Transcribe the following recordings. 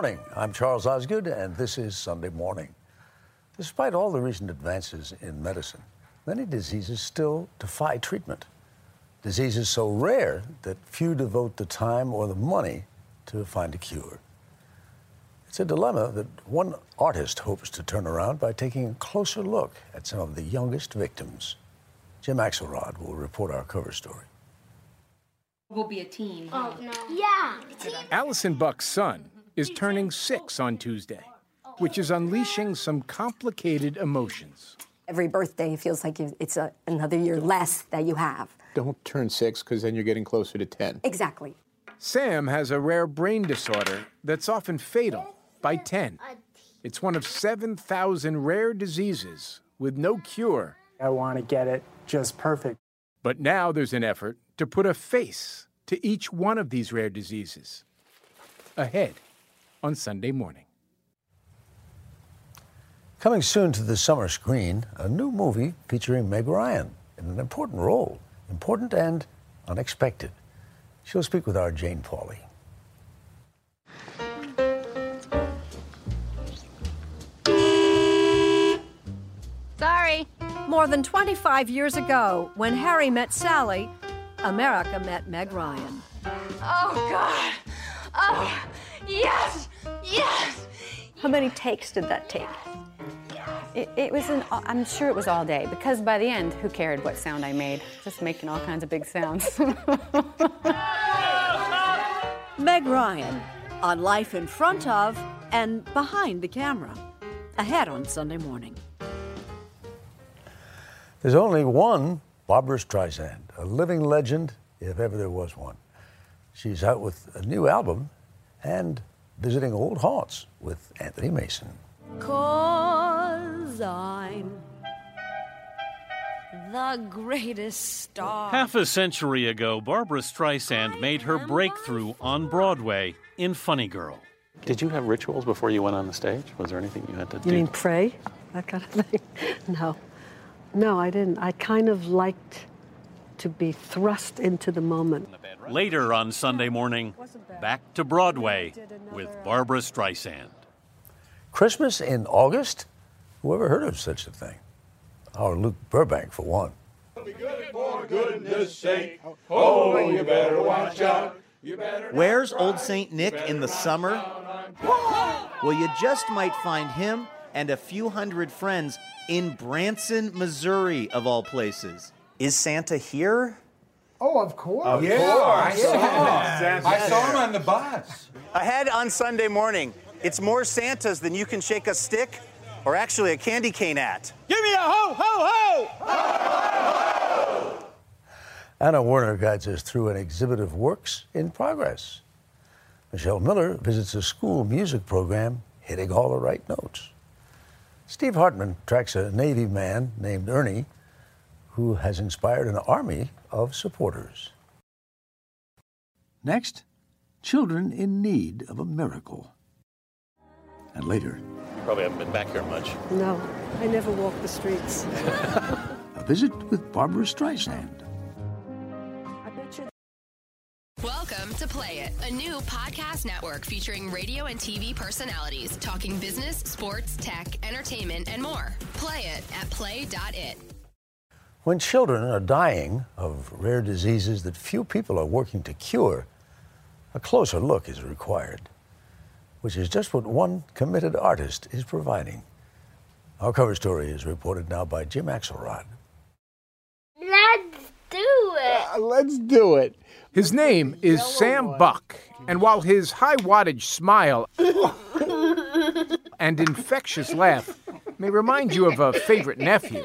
Morning. I'm Charles Osgood, and this is Sunday Morning. Despite all the recent advances in medicine, many diseases still defy treatment. Diseases so rare that few devote the time or the money to find a cure. It's a dilemma that one artist hopes to turn around by taking a closer look at some of the youngest victims. Jim Axelrod will report our cover story. We'll be a team. Oh, no. Yeah. Allison Buck's son is turning six on Tuesday, which is unleashing some complicated emotions. Every birthday feels like it's a, another year less that you have. Don't turn six because then you're getting closer to 10. Exactly. Sam has a rare brain disorder that's often fatal by 10. It's one of 7,000 rare diseases with no cure. I want to get it just perfect. But now there's an effort to put a face to each one of these rare diseases. Ahead on Sunday morning. Coming soon to the summer screen, a new movie featuring Meg Ryan in an important role, important and unexpected. She'll speak with our Jane Pauley. Sorry. More than 25 years ago, when Harry met Sally, America met Meg Ryan. Oh, God. Oh, yes. Yes. How many takes did that take? It, it was an, I'm sure it was all day because by the end, who cared what sound I made? Just making all kinds of big sounds. Meg Ryan on life in front of and behind the camera. Ahead on Sunday morning. There's only one Barbra Streisand, a living legend, if ever there was one. She's out with a new album and visiting old haunts with Anthony Mason. Cause I'm the greatest star. Half a century ago, Barbra Streisand made her breakthrough on Broadway in Funny Girl. Did you have rituals before you went on the stage? Was there anything you had to You do? You mean pray? That kind of thing? No. No, I didn't. I kind of liked to be thrust into the moment. Later on Sunday morning, back to Broadway with Barbra Streisand. Christmas in August? Whoever heard of such a thing? Our Luke Burbank, for one. For goodness sake, oh, you better watch out. Better Where's Old St. Nick in the summer? Well, you just might find him and a few hundred friends in Branson, Missouri, of all places. Is Santa here? Oh, of course. Of Yeah, I course. saw Yeah. him. I saw him on the bus. Ahead on Sunday morning, it's more Santas than you can shake a stick or actually a candy cane at. Give me a ho, ho, ho! Anna Werner guides us through an exhibit of works in progress. Michelle Miller visits a school music program hitting all the right notes. Steve Hartman tracks a Navy man named Ernie who has inspired an army of supporters. Next, children in need of a miracle. And later, You probably haven't been back here much. No, I never walk the streets. a visit with Barbra Streisand. Welcome to Play It, a new podcast network featuring radio and TV personalities talking business, sports, tech, entertainment, and more. Play it at play.it. When children are dying of rare diseases that few people are working to cure, a closer look is required. which is just what one committed artist is providing. Our cover story is reported now by Jim Axelrod. Let's do it. Uh, let's do it. His name is Sam Buck, and while his high wattage smile and infectious laugh may remind you of a favorite nephew,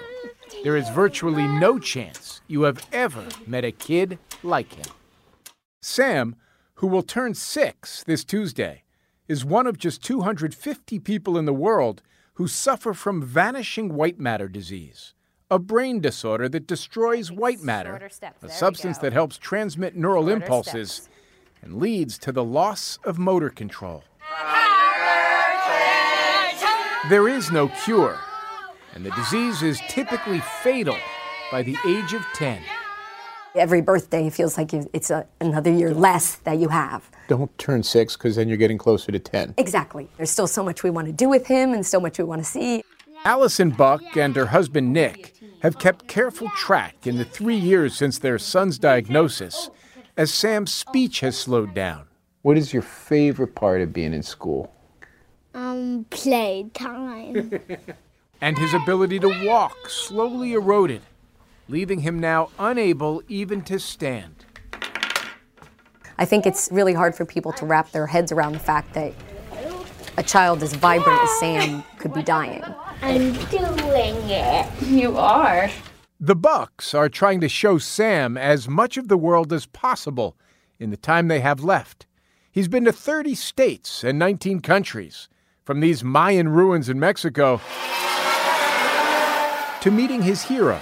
there is virtually no chance you have ever met a kid like him. Sam, who will turn six this Tuesday, is one of just 250 people in the world who suffer from vanishing white matter disease, a brain disorder that destroys white matter, a substance that helps transmit neural Shorter impulses steps. and leads to the loss of motor control. There is no cure, and the disease is typically fatal by the age of 10. Every birthday feels like it's a, another year less that you have. Don't turn six because then you're getting closer to 10. Exactly. There's still so much we want to do with him and so much we want to see. Allison Buck and her husband Nick have kept careful track in the three years since their son's diagnosis as Sam's speech has slowed down. What is your favorite part of being in school? Um, playtime. and his ability to walk slowly eroded, leaving him now unable even to stand. I think it's really hard for people to wrap their heads around the fact that a child as vibrant as Sam could be dying. I'm doing it. You are. The Bucks are trying to show Sam as much of the world as possible in the time they have left. He's been to 30 states and 19 countries, from these Mayan ruins in Mexico to meeting his hero,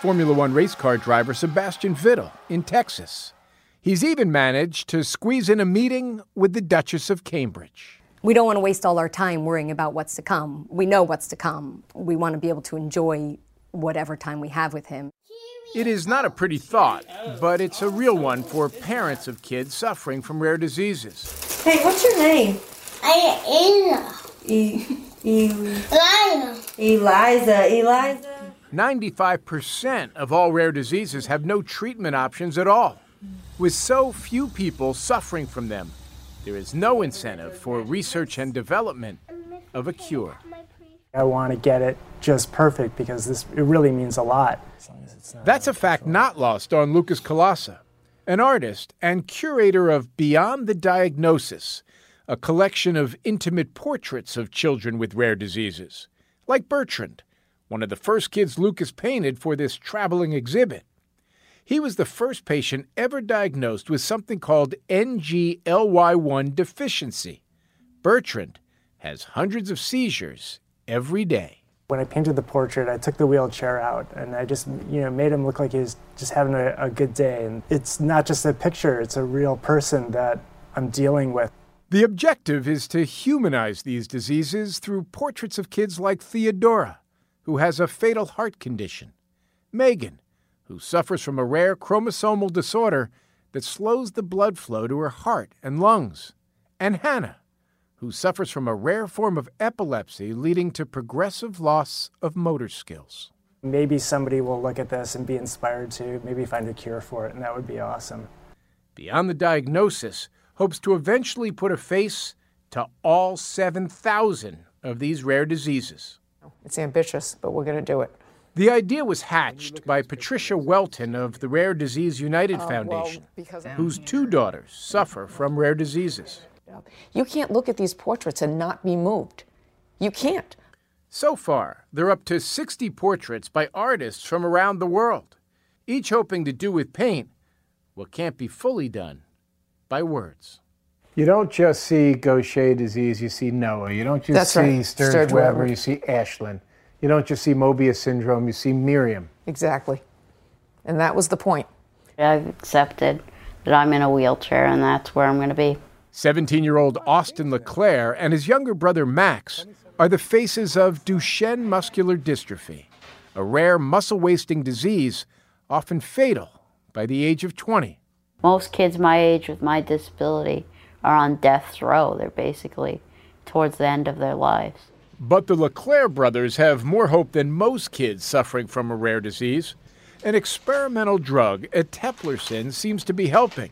Formula One race car driver Sebastian Vettel in Texas. He's even managed to squeeze in a meeting with the Duchess of Cambridge. We don't want to waste all our time worrying about what's to come. We know what's to come. We want to be able to enjoy whatever time we have with him. It is not a pretty thought, but it's a real one for parents of kids suffering from rare diseases. Hey, what's your name? I E- e- am Eliza. Eliza. 95% of all rare diseases have no treatment options at all. With so few people suffering from them, there is no incentive for research and development of a cure. I want to get it just perfect because this it really means a lot. That's a fact not lost on Lucas Colassa, an artist and curator of Beyond the Diagnosis, a collection of intimate portraits of children with rare diseases, like Bertrand, one of the first kids Lucas painted for this traveling exhibit. He was the first patient ever diagnosed with something called NGLY1 deficiency. Bertrand has hundreds of seizures every day. When I painted the portrait, I took the wheelchair out and I just, you know, made him look like he was just having a, a good day. And it's not just a picture, it's a real person that I'm dealing with. The objective is to humanize these diseases through portraits of kids like Theodora, who has a fatal heart condition, Megan, who suffers from a rare chromosomal disorder that slows the blood flow to her heart and lungs, and Hannah, who suffers from a rare form of epilepsy leading to progressive loss of motor skills. Maybe somebody will look at this and be inspired to maybe find a cure for it, and that would be awesome. Beyond the diagnosis, hopes to eventually put a face to all 7,000 of these rare diseases. It's ambitious, but we're going to do it. The idea was hatched by Patricia Weltin of the Rare Disease United Uh, Foundation, because- whose two daughters suffer from rare diseases. You can't look at these portraits and not be moved. You can't. So far, there are up to 60 portraits by artists from around the world, each hoping to do with paint what can't be fully done by words. You don't just see Gaucher disease, you see Noah. You don't just That's see right. Sturge, Sturge Weber, Weber. you see Ashlyn. You don't just see Mobius syndrome, you see Miriam. Exactly. And that was the point. I've accepted that I'm in a wheelchair and that's where I'm going to be. 17 year old Austin LeClaire and his younger brother Max are the faces of Duchenne muscular dystrophy, a rare muscle wasting disease often fatal by the age of 20. Most kids my age with my disability are on death's row. They're basically towards the end of their lives. But the LeClaire brothers have more hope than most kids suffering from a rare disease. An experimental drug, eteplirsen, seems to be helping.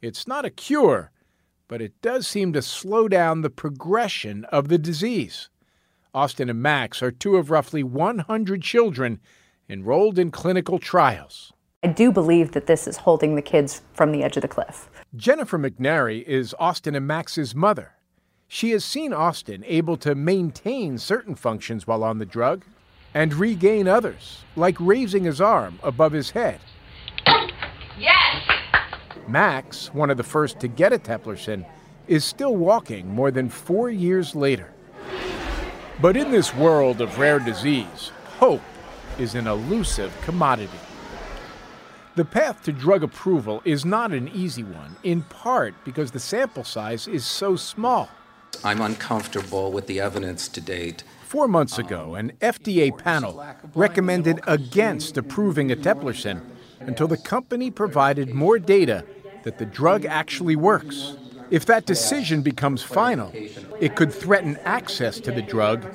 It's not a cure, but it does seem to slow down the progression of the disease. Austin and Max are two of roughly 100 children enrolled in clinical trials. I do believe that this is holding the kids from the edge of the cliff. Jennifer McNary is Austin and Max's mother. She has seen Austin able to maintain certain functions while on the drug and regain others, like raising his arm above his head. Yes! Max, one of the first to get eteplirsen, is still walking more than four years later. But in this world of rare disease, hope is an elusive commodity. The path to drug approval is not an easy one, in part because the sample size is so small. I'm uncomfortable with the evidence to date. Four months ago, an FDA um, panel recommended against approving eteplirsen until the company provided more data that the drug actually works. If that decision becomes final, it could threaten access to the drug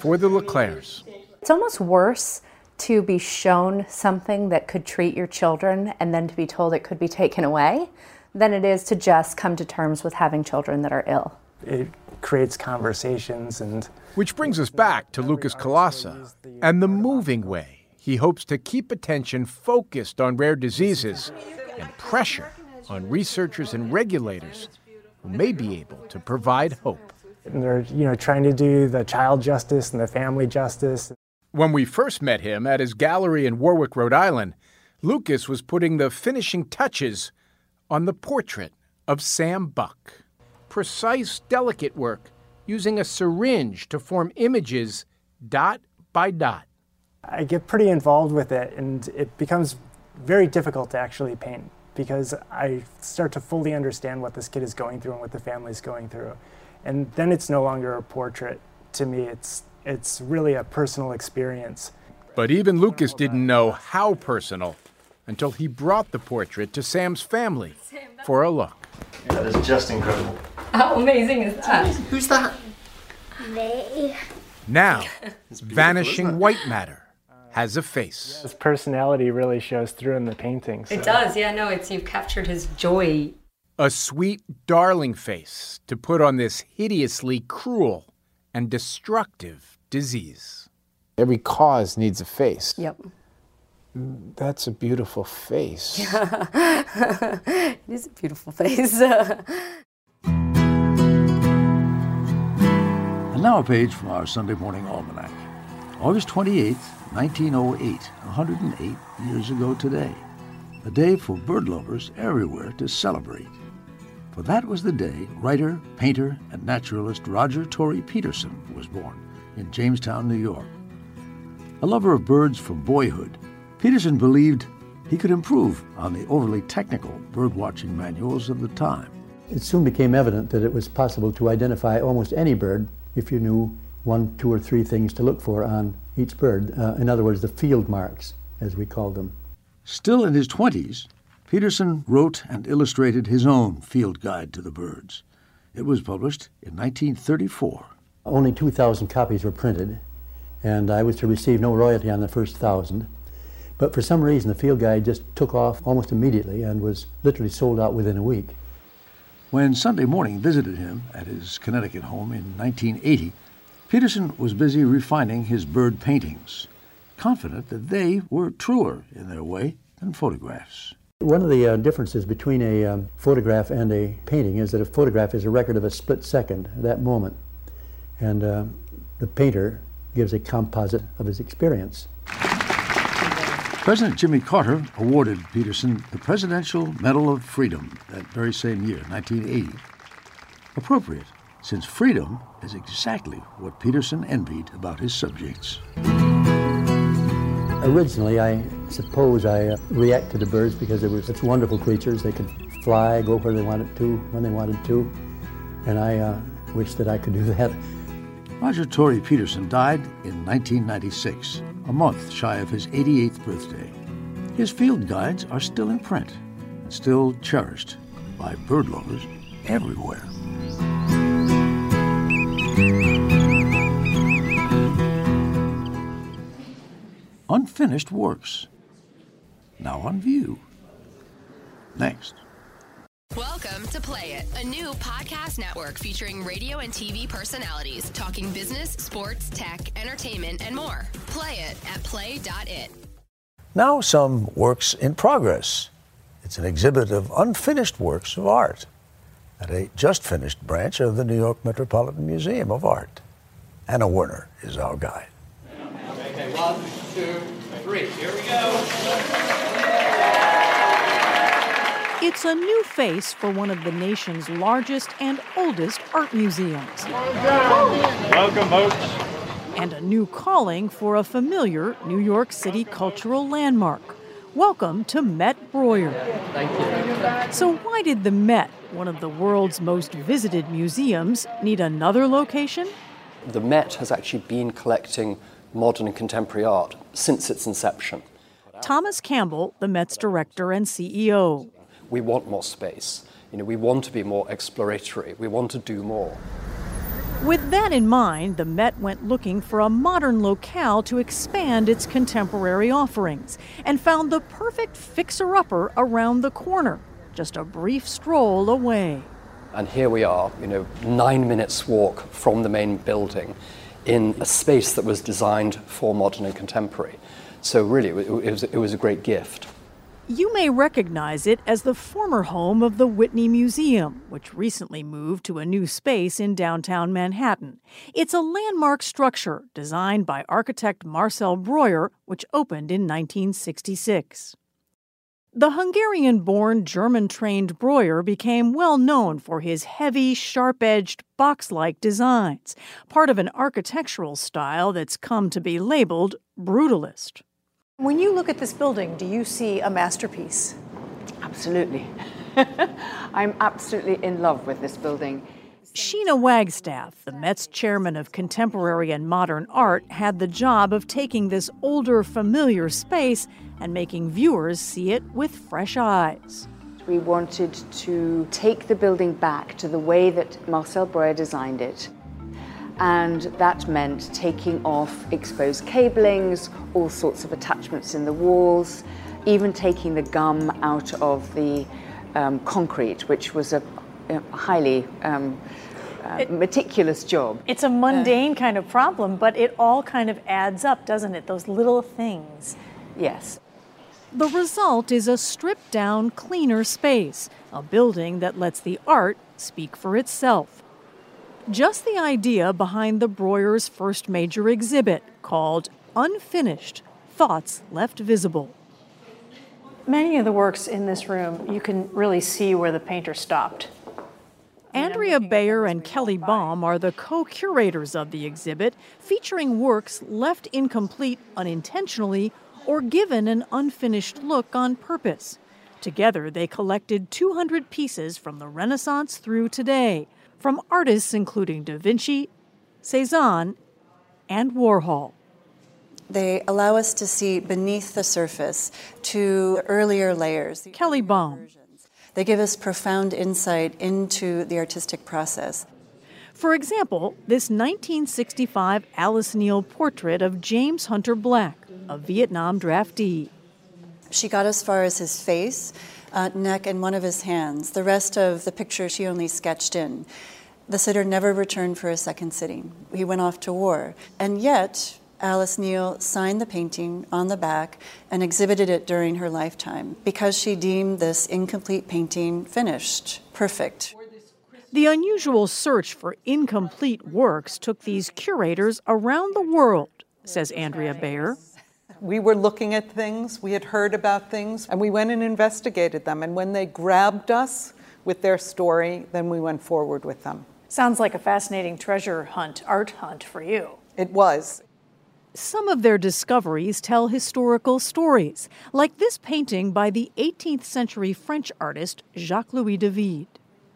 for the LeClairs. It's almost worse to be shown something that could treat your children and then to be told it could be taken away than it is to just come to terms with having children that are ill. It creates conversations and Which brings us back to Lucas Colassa and the moving way. He hopes to keep attention focused on rare diseases and pressure on researchers and regulators who may be able to provide hope. and they're you know trying to do the child justice and the family justice. When we first met him at his gallery in Warwick, Rhode Island, Lucas was putting the finishing touches on the portrait of Sam Buck. Precise, delicate work using a syringe to form images dot by dot. I get pretty involved with it, and it becomes very difficult to actually paint because I start to fully understand what this kid is going through and what the family is going through. And then it's no longer a portrait to me, it's, it's really a personal experience. But even Lucas didn't know how personal until he brought the portrait to Sam's family for a look. That is just incredible. How amazing is that? Who's that? Me. Now, vanishing white matter has a face. His personality really shows through in the paintings. It does, yeah, no, it's you've captured his joy. A sweet, darling face to put on this hideously cruel and destructive disease. Every cause needs a face. Yep. That's a beautiful face. it is a beautiful face. And now a page from our Sunday morning almanac. August 28th, 1908, 108 years ago today. A day for bird lovers everywhere to celebrate. For that was the day writer, painter, and naturalist Roger Torrey Peterson was born in Jamestown, New York. A lover of birds from boyhood, Peterson believed he could improve on the overly technical bird watching manuals of the time. It soon became evident that it was possible to identify almost any bird if you knew one, two, or three things to look for on each bird. Uh, in other words, the field marks, as we called them. Still in his 20s, Peterson wrote and illustrated his own field guide to the birds. It was published in 1934. Only 2,000 copies were printed, and I was to receive no royalty on the first thousand. But for some reason, the field guide just took off almost immediately and was literally sold out within a week. When Sunday Morning visited him at his Connecticut home in 1980, Peterson was busy refining his bird paintings, confident that they were truer in their way than photographs. One of the uh, differences between a um, photograph and a painting is that a photograph is a record of a split second, that moment, and uh, the painter gives a composite of his experience. President Jimmy Carter awarded Peterson the Presidential Medal of Freedom that very same year, 1980. Appropriate, since freedom is exactly what Peterson envied about his subjects. Originally, I suppose I uh, reacted to birds because they were such wonderful creatures. They could fly, go where they wanted to, when they wanted to, and I uh, wished that I could do that. Roger Torrey Peterson died in 1996, a month shy of his 88th birthday. His field guides are still in print, and still cherished by bird lovers everywhere. Unfinished works, now on view. Next. Welcome to Play It, a new podcast network featuring radio and TV personalities talking business, sports, tech, entertainment, and more. Play it at play.it. Now, some works in progress. It's an exhibit of unfinished works of art at a just finished branch of the New York Metropolitan Museum of Art. Anna Werner is our guide. Okay, one, two, three. Here we go. It's a new face for one of the nation's largest and oldest art museums. Welcome, folks. And a new calling for a familiar New York City cultural landmark. Welcome to Met Breuer. Thank you. So, why did the Met, one of the world's most visited museums, need another location? The Met has actually been collecting modern and contemporary art since its inception. Thomas Campbell, the Met's director and CEO. We want more space. You know, we want to be more exploratory. We want to do more. With that in mind, the Met went looking for a modern locale to expand its contemporary offerings and found the perfect fixer upper around the corner, just a brief stroll away. And here we are, you know, nine minutes walk from the main building in a space that was designed for modern and contemporary. So really, it was, it was a great gift. You may recognize it as the former home of the Whitney Museum, which recently moved to a new space in downtown Manhattan. It's a landmark structure designed by architect Marcel Breuer, which opened in 1966. The Hungarian born, German trained Breuer became well known for his heavy, sharp edged, box like designs, part of an architectural style that's come to be labeled brutalist. When you look at this building, do you see a masterpiece? Absolutely. I'm absolutely in love with this building. Sheena Wagstaff, the Met's chairman of contemporary and modern art, had the job of taking this older, familiar space and making viewers see it with fresh eyes. We wanted to take the building back to the way that Marcel Breuer designed it. And that meant taking off exposed cablings, all sorts of attachments in the walls, even taking the gum out of the um, concrete, which was a, a highly um, uh, It- meticulous job. It's a mundane kind of problem, but it all kind of adds up, doesn't it? Those little things. Yes. The result is a stripped down, cleaner space, a building that lets the art speak for itself. Just the idea behind the Breuer's first major exhibit, called Unfinished Thoughts Left Visible. Many of the works in this room, you can really see where the painter stopped. Andrea Bayer and Kelly Baum are the co curators of the exhibit, featuring works left incomplete unintentionally or given an unfinished look on purpose. Together, they collected 200 pieces from the Renaissance through today, from artists including Da Vinci, Cezanne, and Warhol. They allow us to see beneath the surface to earlier layers. Kelly Baum. They give us profound insight into the artistic process. For example, this 1965 Alice Neel portrait of James Hunter Black, a Vietnam draftee. She got as far as his face, uh, neck, and one of his hands. The rest of the picture she only sketched in. The sitter never returned for a second sitting. He went off to war. And yet, Alice Neel signed the painting on the back and exhibited it during her lifetime because she deemed this incomplete painting finished, perfect. The unusual search for incomplete works took these curators around the world, says Andrea Bayer. We were looking at things, we had heard about things, and we went and investigated them. And when they grabbed us with their story, then we went forward with them. Sounds like a fascinating treasure hunt, art hunt for you. It was. Some of their discoveries tell historical stories, like this painting by the 18th century French artist Jacques Louis David.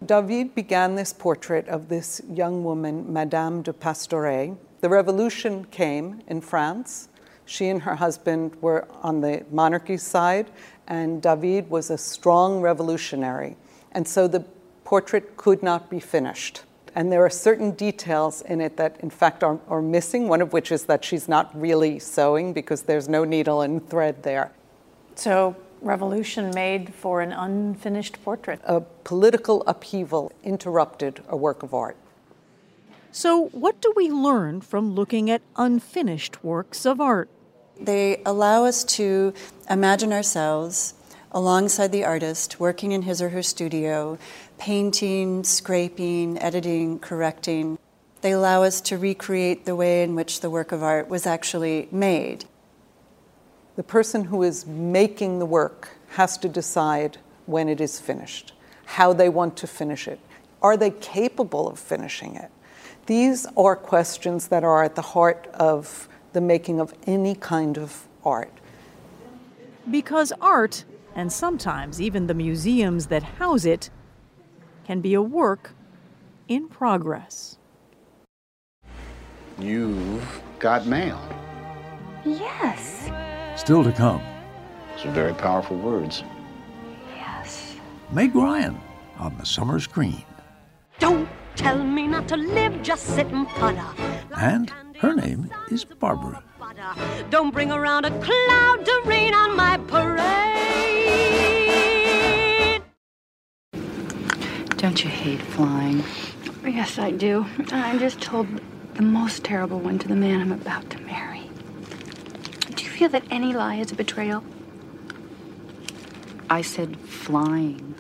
David began this portrait of this young woman, Madame de Pastoret. The revolution came in France. She and her husband were on the monarchy side, and David was a strong revolutionary. And so the portrait could not be finished. And there are certain details in it that, in fact, are, are missing, one of which is that she's not really sewing because there's no needle and thread there. So revolution made for an unfinished portrait. A political upheaval interrupted a work of art. So, what do we learn from looking at unfinished works of art? They allow us to imagine ourselves alongside the artist, working in his or her studio, painting, scraping, editing, correcting. They allow us to recreate the way in which the work of art was actually made. The person who is making the work has to decide when it is finished, how they want to finish it. Are they capable of finishing it? These are questions that are at the heart of the making of any kind of art. Because art, and sometimes even the museums that house it, can be a work in progress. You've got mail. Yes. Still to come. Those are very powerful words. Yes. Meg Ryan on the summer screen. Don't tell me not to live, just sit and putter. And her name is Barbara. Don't bring around a cloud to rain on my parade. Don't you hate flying? Yes, I do. I just told the most terrible one to the man I'm about to marry. Do you feel that any lie is a betrayal? I said flying.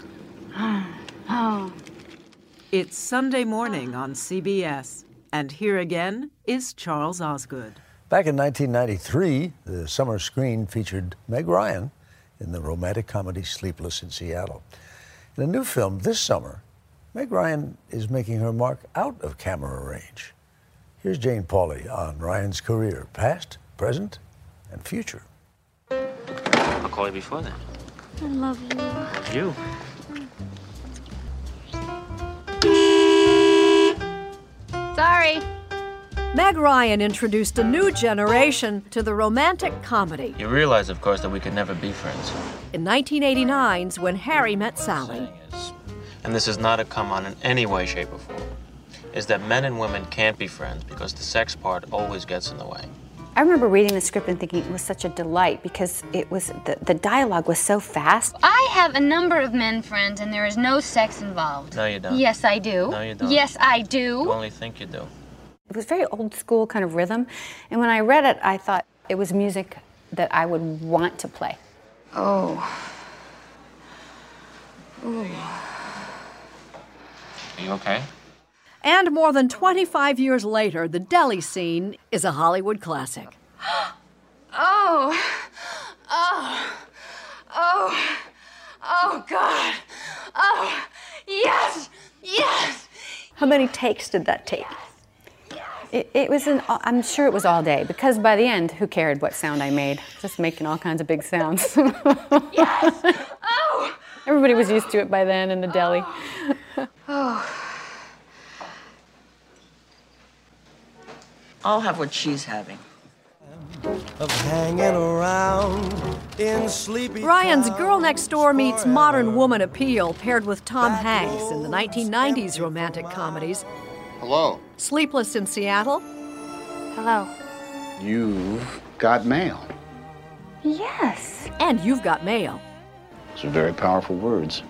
Oh. It's Sunday morning on CBS, and here again is Charles Osgood. Back in 1993, the summer screen featured Meg Ryan in the romantic comedy Sleepless in Seattle. In a new film this summer, Meg Ryan is making her mark out of camera range. Here's Jane Pauley on Ryan's career, past, present, and future. I'll call you before then. I love you. I Love you. Sorry. Meg Ryan introduced a new generation to the romantic comedy. You realize, of course, that we could never be friends. In 1989's When Harry Met Sally. And this is not a come on in any way, shape, or form. Is that men and women can't be friends because the sex part always gets in the way. I remember reading the script and thinking it was such a delight because it was the, the dialogue was so fast. I have a number of men friends and there is no sex involved. No, you don't. Yes, I do. No, you don't. Yes, I do. You only think you do. It was very old school kind of rhythm. And when I read it, I thought it was music that I would want to play. Oh. Ooh. Are you okay? And more than 25 years later, the deli scene is a Hollywood classic. Oh. Oh. Oh. Oh, God. Oh. Yes. Yes. How many takes did that take? It, it was an, I'm sure it was all day because by the end, who cared what sound I made? Just making all kinds of big sounds. yes. Oh. Everybody was used to it by then in the deli. Oh. oh. I'll have what she's having. Of hanging around in sleepy Ryan's Girl Next Door meets Modern Woman Appeal paired with Tom Hanks in the 1990s romantic comedies Hello. Sleepless in Seattle. Hello. You've got mail. Yes. And You've Got Mail. Those are very powerful words.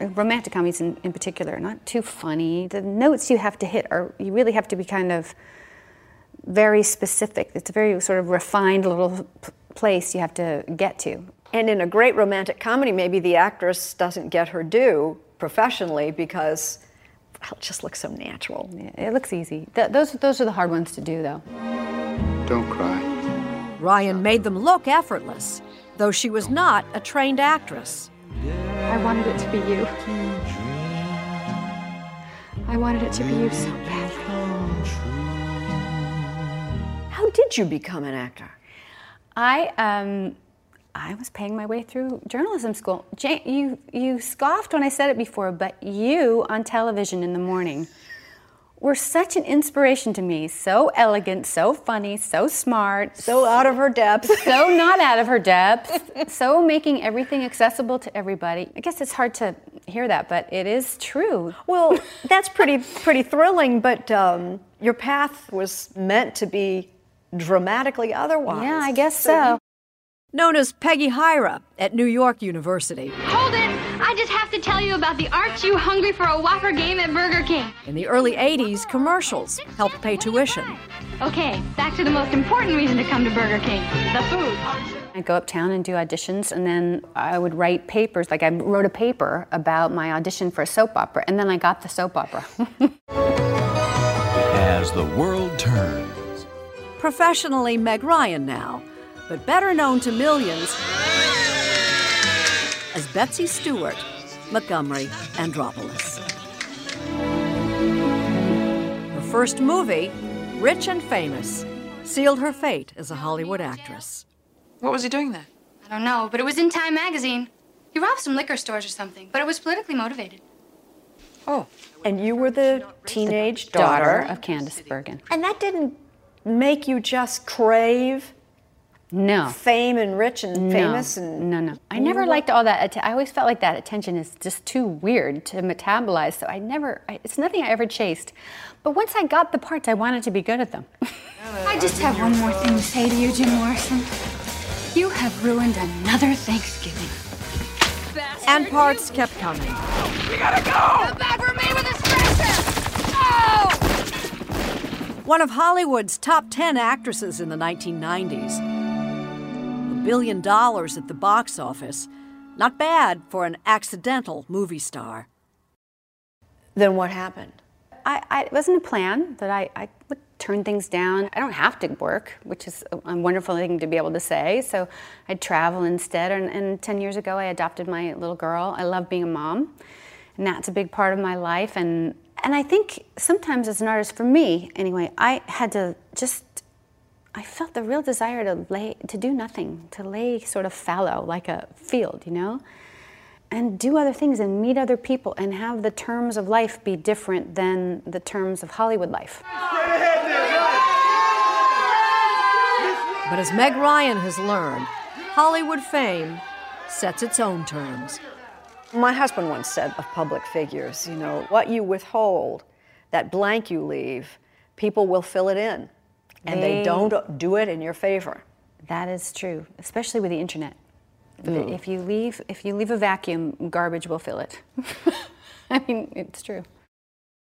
Yes. Romantic comedies in, in particular are not too funny. The notes you have to hit are, you really have to be kind of very specific. It's a very sort of refined little p- place you have to get to. And in a great romantic comedy, maybe the actress doesn't get her due professionally because well, it just looks so natural. It looks easy. Th- those, those are the hard ones to do, though. Don't cry. Ryan made them look effortless, though she was not a trained actress. I wanted it to be you. I wanted it to be you so badly. How did you become an actor? I um, I was paying my way through journalism school. Jane, you you scoffed when I said it before, but you on television in the morning were such an inspiration to me. So elegant, so funny, so smart, so out of her depth, so not out of her depth, so making everything accessible to everybody. I guess it's hard to hear that, but it is true. Well, that's pretty pretty thrilling, but um, your path was meant to be dramatically otherwise. Yeah, I guess so. Known as Peggy Hyra at New York University. Hold it! I just have to tell you about the Aren't You Hungry for a Whopper game at Burger King. In the early 80s, commercials helped pay tuition. Okay, back to the most important reason to come to Burger King the food. I'd go uptown and do auditions, and then I would write papers. Like I wrote a paper about my audition for a soap opera, and then I got the soap opera. As the world turns. Professionally, Meg Ryan now, but better known to millions as Betsy Stewart, Montgomery Andropoulos. Her first movie, Rich and Famous, sealed her fate as a Hollywood actress. What was he doing there? I don't know, but it was in Time magazine. He robbed some liquor stores or something, but it was politically motivated. Oh. And you were the teenage daughter daughter. of Candice Bergen. And that didn't make you just crave No. fame and rich and No. famous and no, no. I never liked all that. atten- I always felt like that attention is just too weird to metabolize. So I never. I, it's nothing I ever chased. But once I got the parts, I wanted to be good at them. I just have one more thing to say to you, Jim Morrison. You have ruined another Thanksgiving. And parts kept coming. You gotta go! Come back for me with a stretcher! Oh! One of Hollywood's top 10 actresses in the 1990s. A billion dollars at the box office. Not bad for an accidental movie star. Then what happened? I, I, it wasn't a plan that I, I would turn things down. I don't have to work, which is a, a wonderful thing to be able to say. So I'd travel instead. And, and 10 years ago, I adopted my little girl. I love being a mom, and that's a big part of my life. And, and I think sometimes as an artist, for me anyway, I had to just I felt the real desire to lay to do nothing, to lay sort of fallow like a field, you know, and do other things and meet other people and have the terms of life be different than the terms of Hollywood life. But as Meg Ryan has learned, Hollywood fame sets its own terms. My husband once said of public figures, you know, what you withhold, that blank you leave, people will fill it in. And they, They- don't do it in your favor. That is true, especially with the internet. Mm. If you leave if you leave a vacuum, garbage will fill it. I mean, it's true.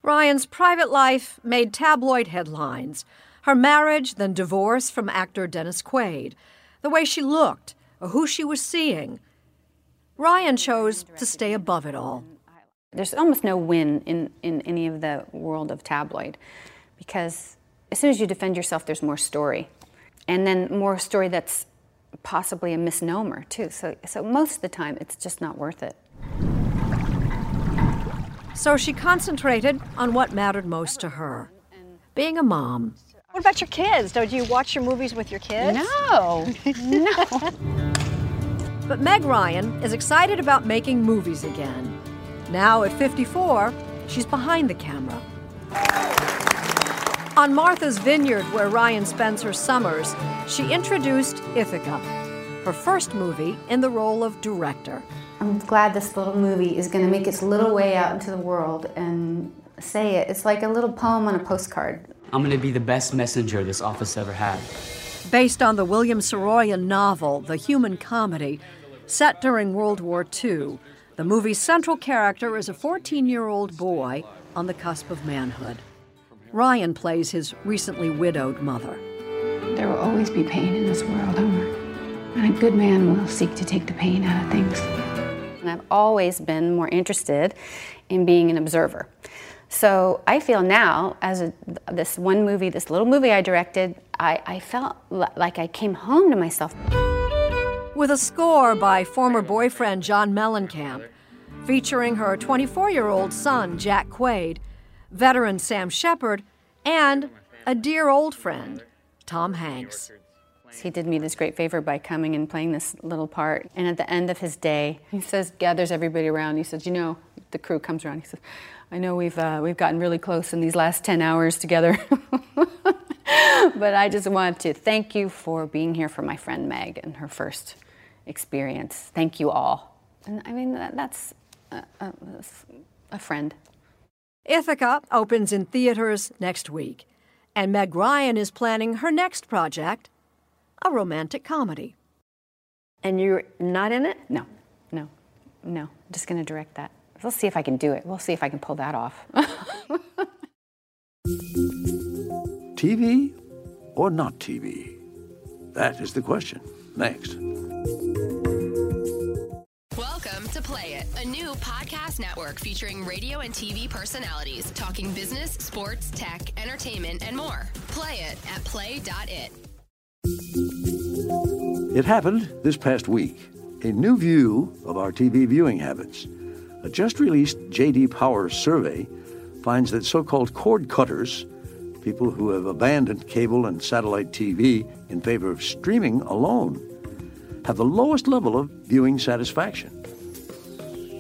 Ryan's private life made tabloid headlines. Her marriage, then divorce from actor Dennis Quaid, the way she looked, or who she was seeing. Ryan chose to stay above it all. There's almost no win in, in any of the world of tabloid because as soon as you defend yourself, there's more story. And then more story that's possibly a misnomer, too. So, so most of the time, it's just not worth it. So she concentrated on what mattered most to her being a mom. What about your kids? Don't you watch your movies with your kids? No, no. But Meg Ryan is excited about making movies again. Now at 54, she's behind the camera. On Martha's Vineyard, where Ryan spends her summers, she introduced Ithaca, her first movie in the role of director. I'm glad this little movie is going to make its little way out into the world and say it. It's like a little poem on a postcard. I'm gonna be the best messenger this office ever had. Based on the William Saroyan novel, The Human Comedy, set during World War II, the movie's central character is a 14 year old boy on the cusp of manhood. Ryan plays his recently widowed mother. There will always be pain in this world, Homer. And a good man will seek to take the pain out of things. And I've always been more interested in being an observer. So I feel now, as a, this one movie, this little movie I directed, I, I felt li- like I came home to myself. With a score by former boyfriend John Mellencamp, featuring her 24 year old son, Jack Quaid, veteran Sam Shepard, and a dear old friend, Tom Hanks. He did me this great favor by coming and playing this little part. And at the end of his day, he says, gathers everybody around. He says, you know, the crew comes around. He says, I know we've uh, we've gotten really close in these last 10 hours together. but I just want to thank you for being here for my friend Meg and her first experience. Thank you all. And I mean, that, that's a, a, a friend. Ithaca opens in theaters next week, and Meg Ryan is planning her next project, a romantic comedy. And you're not in it? No, no, no. I'm just going to direct that. We'll see if I can do it. We'll see if I can pull that off. TV or not TV? That is the question. Next. To Play It, a new podcast network featuring radio and TV personalities talking business, sports, tech, entertainment, and more. Play it at play.it. It happened this past week. A new view of our TV viewing habits. A just released J.D. Power survey finds that so called cord cutters, people who have abandoned cable and satellite TV in favor of streaming alone, have the lowest level of viewing satisfaction.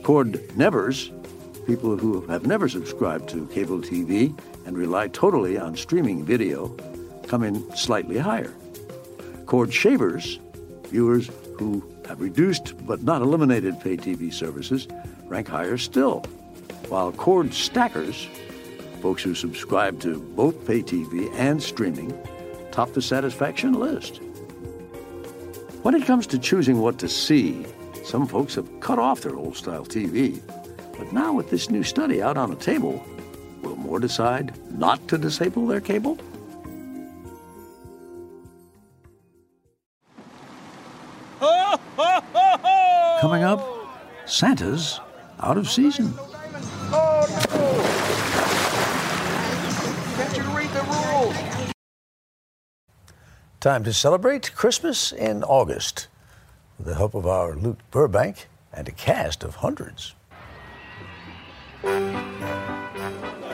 Cord nevers, people who have never subscribed to cable TV and rely totally on streaming video, come in slightly higher. Cord shavers, viewers who have reduced but not eliminated pay TV services, rank higher still. While cord stackers, folks who subscribe to both pay TV and streaming, top the satisfaction list. When it comes to choosing what to see, some folks have cut off their old style TV. But now, with this new study out on the table, will more decide not to disable their cable? Coming up, Santa's out of season. Time to celebrate Christmas in August with the help of our Luke Burbank and a cast of hundreds.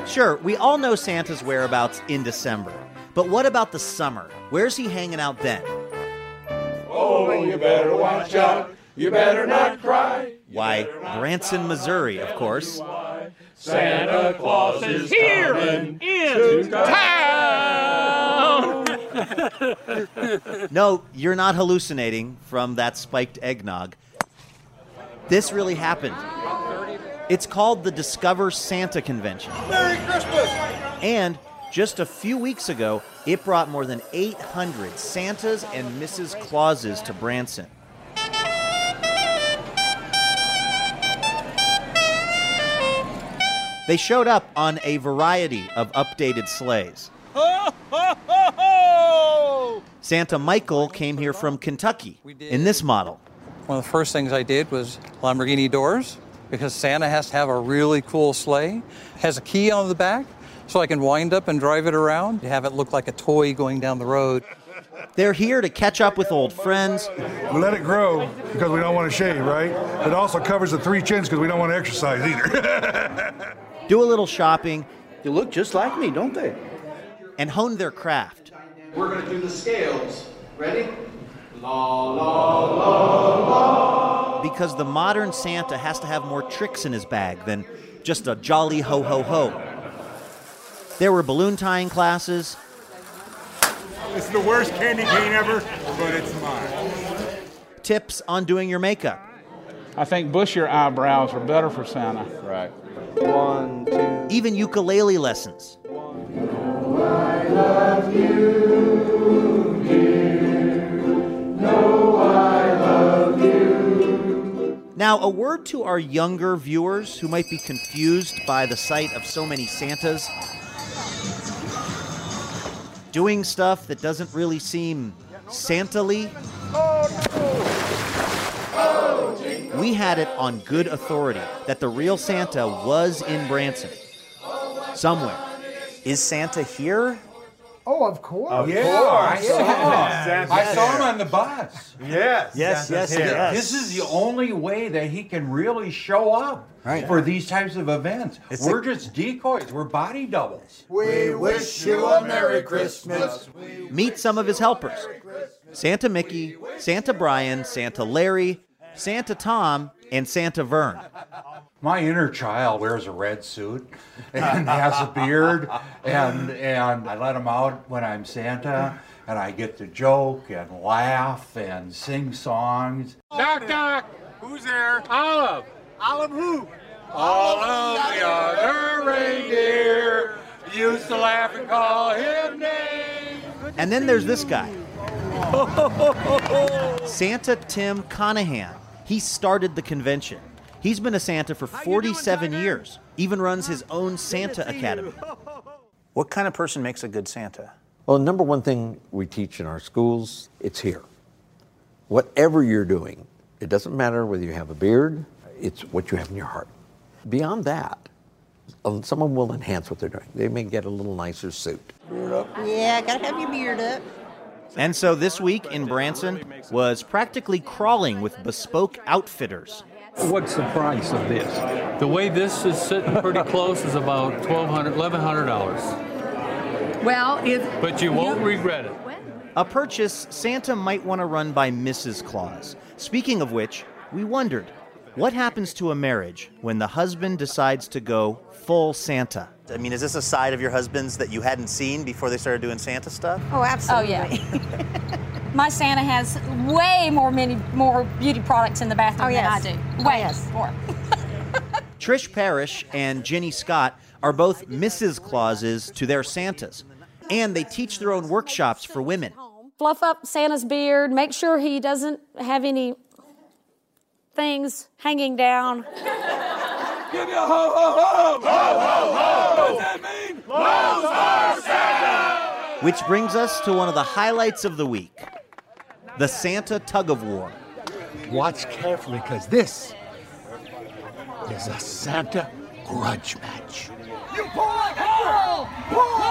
Sure, we all know Santa's whereabouts in December. But what about the summer? Where's he hanging out then? Oh, you better watch out. You better not cry. Why, Branson, Missouri, of course. Santa Claus is Here coming in to town. no, you're not hallucinating from that spiked eggnog. This really happened. It's called the Discover Santa Convention. Merry Christmas! And just a few weeks ago, it brought more than 800 Santas and Mrs. Clauses to Branson. They showed up on a variety of updated sleighs. Santa Michael came here from Kentucky in this model. One of the first things I did was Lamborghini doors because Santa has to have a really cool sleigh. It has a key on the back so I can wind up and drive it around to have it look like a toy going down the road. They're here to catch up with old friends. We let it grow because we don't want to shave, right? It also covers the three chins because we don't want to exercise either. do a little shopping. You look just like me, don't they? And hone their craft. We're going to do the scales. Ready? La, la, la, la. Because the modern Santa has to have more tricks in his bag than just a jolly ho ho ho. There were balloon tying classes. This is the worst candy cane ever, but it's mine. Tips on doing your makeup. I think bushier eyebrows are better for Santa. Right. One, two. Even ukulele lessons. Now, a word to our younger viewers who might be confused by the sight of so many Santas doing stuff that doesn't really seem Santa-ly. We had it on good authority that the real Santa was in Branson. Somewhere. Is Santa here? Oh, of course. Of yeah. course. I saw, Yeah. him. I saw him on the bus. Yes. Yes, Santa's yes, yes. This is the only way that he can really show up Right. for these types of events. It's We're a- just decoys. We're body doubles. We wish you a Merry Christmas. Meet some of his helpers Santa Mickey, Santa Brian, Santa Larry, Santa Tom, and Santa Vern. My inner child wears a red suit and has a beard, and and I let him out when I'm Santa, and I get to joke and laugh and sing songs. Knock knock. Who's there? Olive. Olive who? All of the other reindeer used to laugh and call him names. And then there's this guy. Santa Tim Connaghan. He started the convention. He's been a Santa for 47 years, even runs his own Santa Academy. What kind of person makes a good Santa? Well, the number one thing we teach in our schools, it's here. Whatever you're doing, it doesn't matter whether you have a beard, it's what you have in your heart. Beyond that, uh, someone will enhance what they're doing. They may get a little nicer suit. Yeah, gotta have your beard up. And so this week in Branson was practically crawling with bespoke outfitters. What's the price of this? The way this is sitting pretty close is about $1,200, $1,100. Well, if But you won't regret it. A purchase Santa might want to run by Mrs. Claus. Speaking of which, we wondered what happens to a marriage when the husband decides to go full Santa? I mean, is this a side of your husband's that you hadn't seen before they started doing Santa stuff? Oh, absolutely. Oh, yeah. My Santa has way more many more beauty products in the bathroom Oh, yes. than I do. Oh, Way yes. more. Trish Parrish and Jenny Scott are both Mrs. Clauses to their Santas, and they teach their own workshops for women. Fluff up Santa's beard. Make sure he doesn't have any things hanging down. Give you a ho ho ho! Ho ho ho! What does that mean? Lone Star Santa! Which brings us to one of the highlights of the week the Santa tug of war. Watch carefully, because this is a Santa grudge match. You pull like a girl! Pull!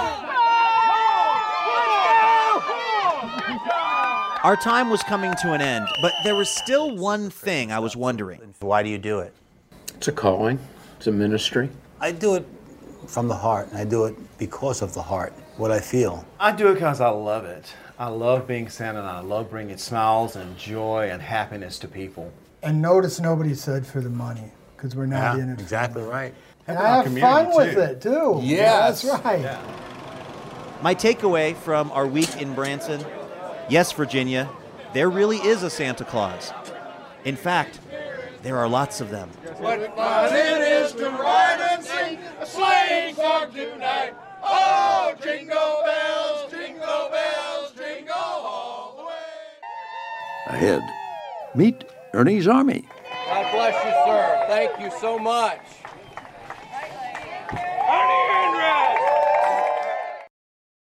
Our time was coming to an end, but there was still one thing I was wondering. Why do you do it? It's a calling, it's a ministry. I do it from the heart, and I do it because of the heart, what I feel. I do it because I love it. I love being Santa, and I love bringing smiles and joy and happiness to people. And notice nobody said for the money, because we're not Yeah, in it. exactly right. And Helping I our have fun community, with it too. Yes. That's right. My takeaway from our week in Branson yes, Virginia, there really is a Santa Claus. In fact, there are lots of them. What fun it is to ride and sing a sleighing song tonight! Oh, jingle bells, jingle bells, jingle all the way! Ahead, meet Ernie's Army. God bless you, sir. Thank you so much. Ernie Andrus.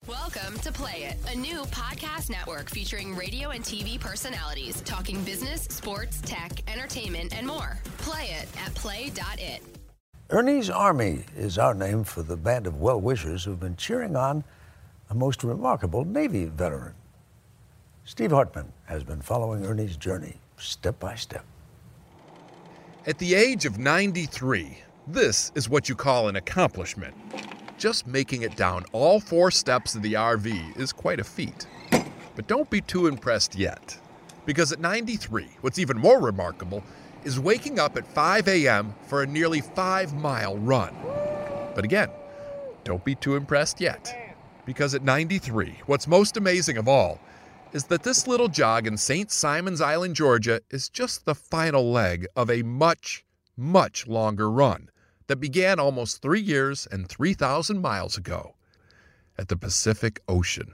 Welcome to Play It, a new podcast network featuring radio and TV personalities talking business, sports, tech, entertainment, and more. Play it at play.it. Ernie's Army is our name for the band of well wishers who've been cheering on a most remarkable Navy veteran. Steve Hartman has been following Ernie's journey step by step. At the age of 93, this is what you call an accomplishment. Just making it down all four steps of the RV is quite a feat. But don't be too impressed yet. Because at 93, what's even more remarkable is waking up at 5 a.m. for a nearly five mile run. But again, don't be too impressed yet. Because at 93, what's most amazing of all is that this little jog in St. Simons Island, Georgia is just the final leg of a much, much longer run that began almost three years and 3,000 miles ago at the Pacific Ocean.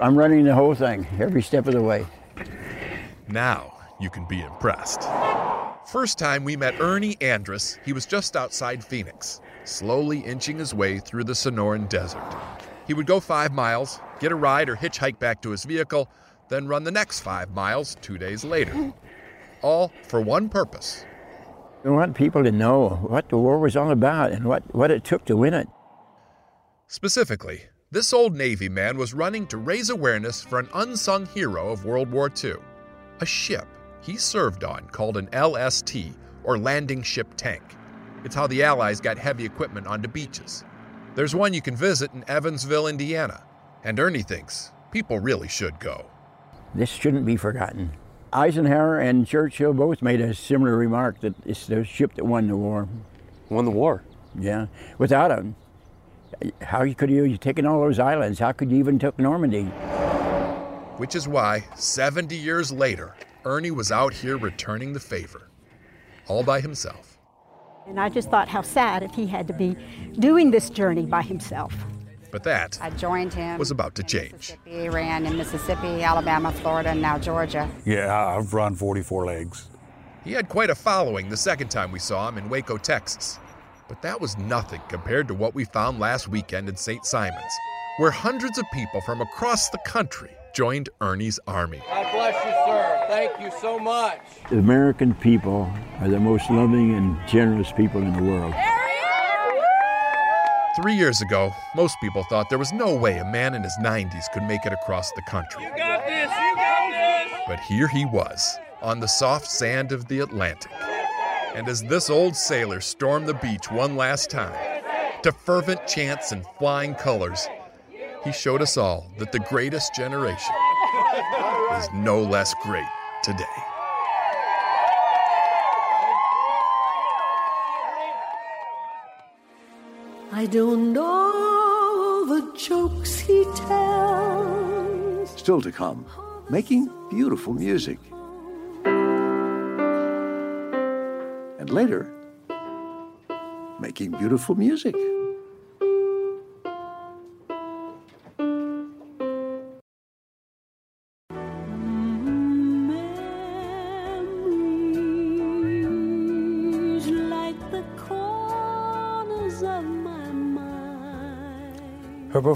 I'm running the whole thing, every step of the way. Now you can be impressed. First time we met Ernie Andrus, he was just outside Phoenix, slowly inching his way through the Sonoran Desert. He would go five miles, get a ride or hitchhike back to his vehicle, then run the next five miles two days later. All for one purpose We want people to know what the war was all about and what, what it took to win it. Specifically, this old Navy man was running to raise awareness for an unsung hero of World War II a ship he served on called an LST, or Landing Ship Tank. It's how the Allies got heavy equipment onto beaches. There's one you can visit in Evansville, Indiana, and Ernie thinks people really should go. This shouldn't be forgotten. Eisenhower and Churchill both made a similar remark that it's the ship that won the war. Won the war? Yeah. Without them, how could you, you taken all those islands? How could you even took Normandy? Which is why, 70 years later, Ernie was out here returning the favor. All by himself. And I just thought how sad if he had to be doing this journey by himself. But that I joined him. was about to change. He ran in Mississippi, Alabama, Florida, and now Georgia. Yeah, I've run 44 legs. He had quite a following the second time we saw him in Waco, Texas. But that was nothing compared to what we found last weekend in St. Simons, where hundreds of people from across the country joined Ernie's army. God bless you, sir. Thank you so much. The American people are the most loving and generous people in the world. Three years ago, most people thought there was no way a man in his 90s could make it across the country. You got this. You got this. But here he was, on the soft sand of the Atlantic. And as this old sailor stormed the beach one last time, to fervent chants and flying colors, he showed us all that the greatest generation is no less great today. I don't know the jokes he tells. Still to come, making beautiful music. And later, making beautiful music.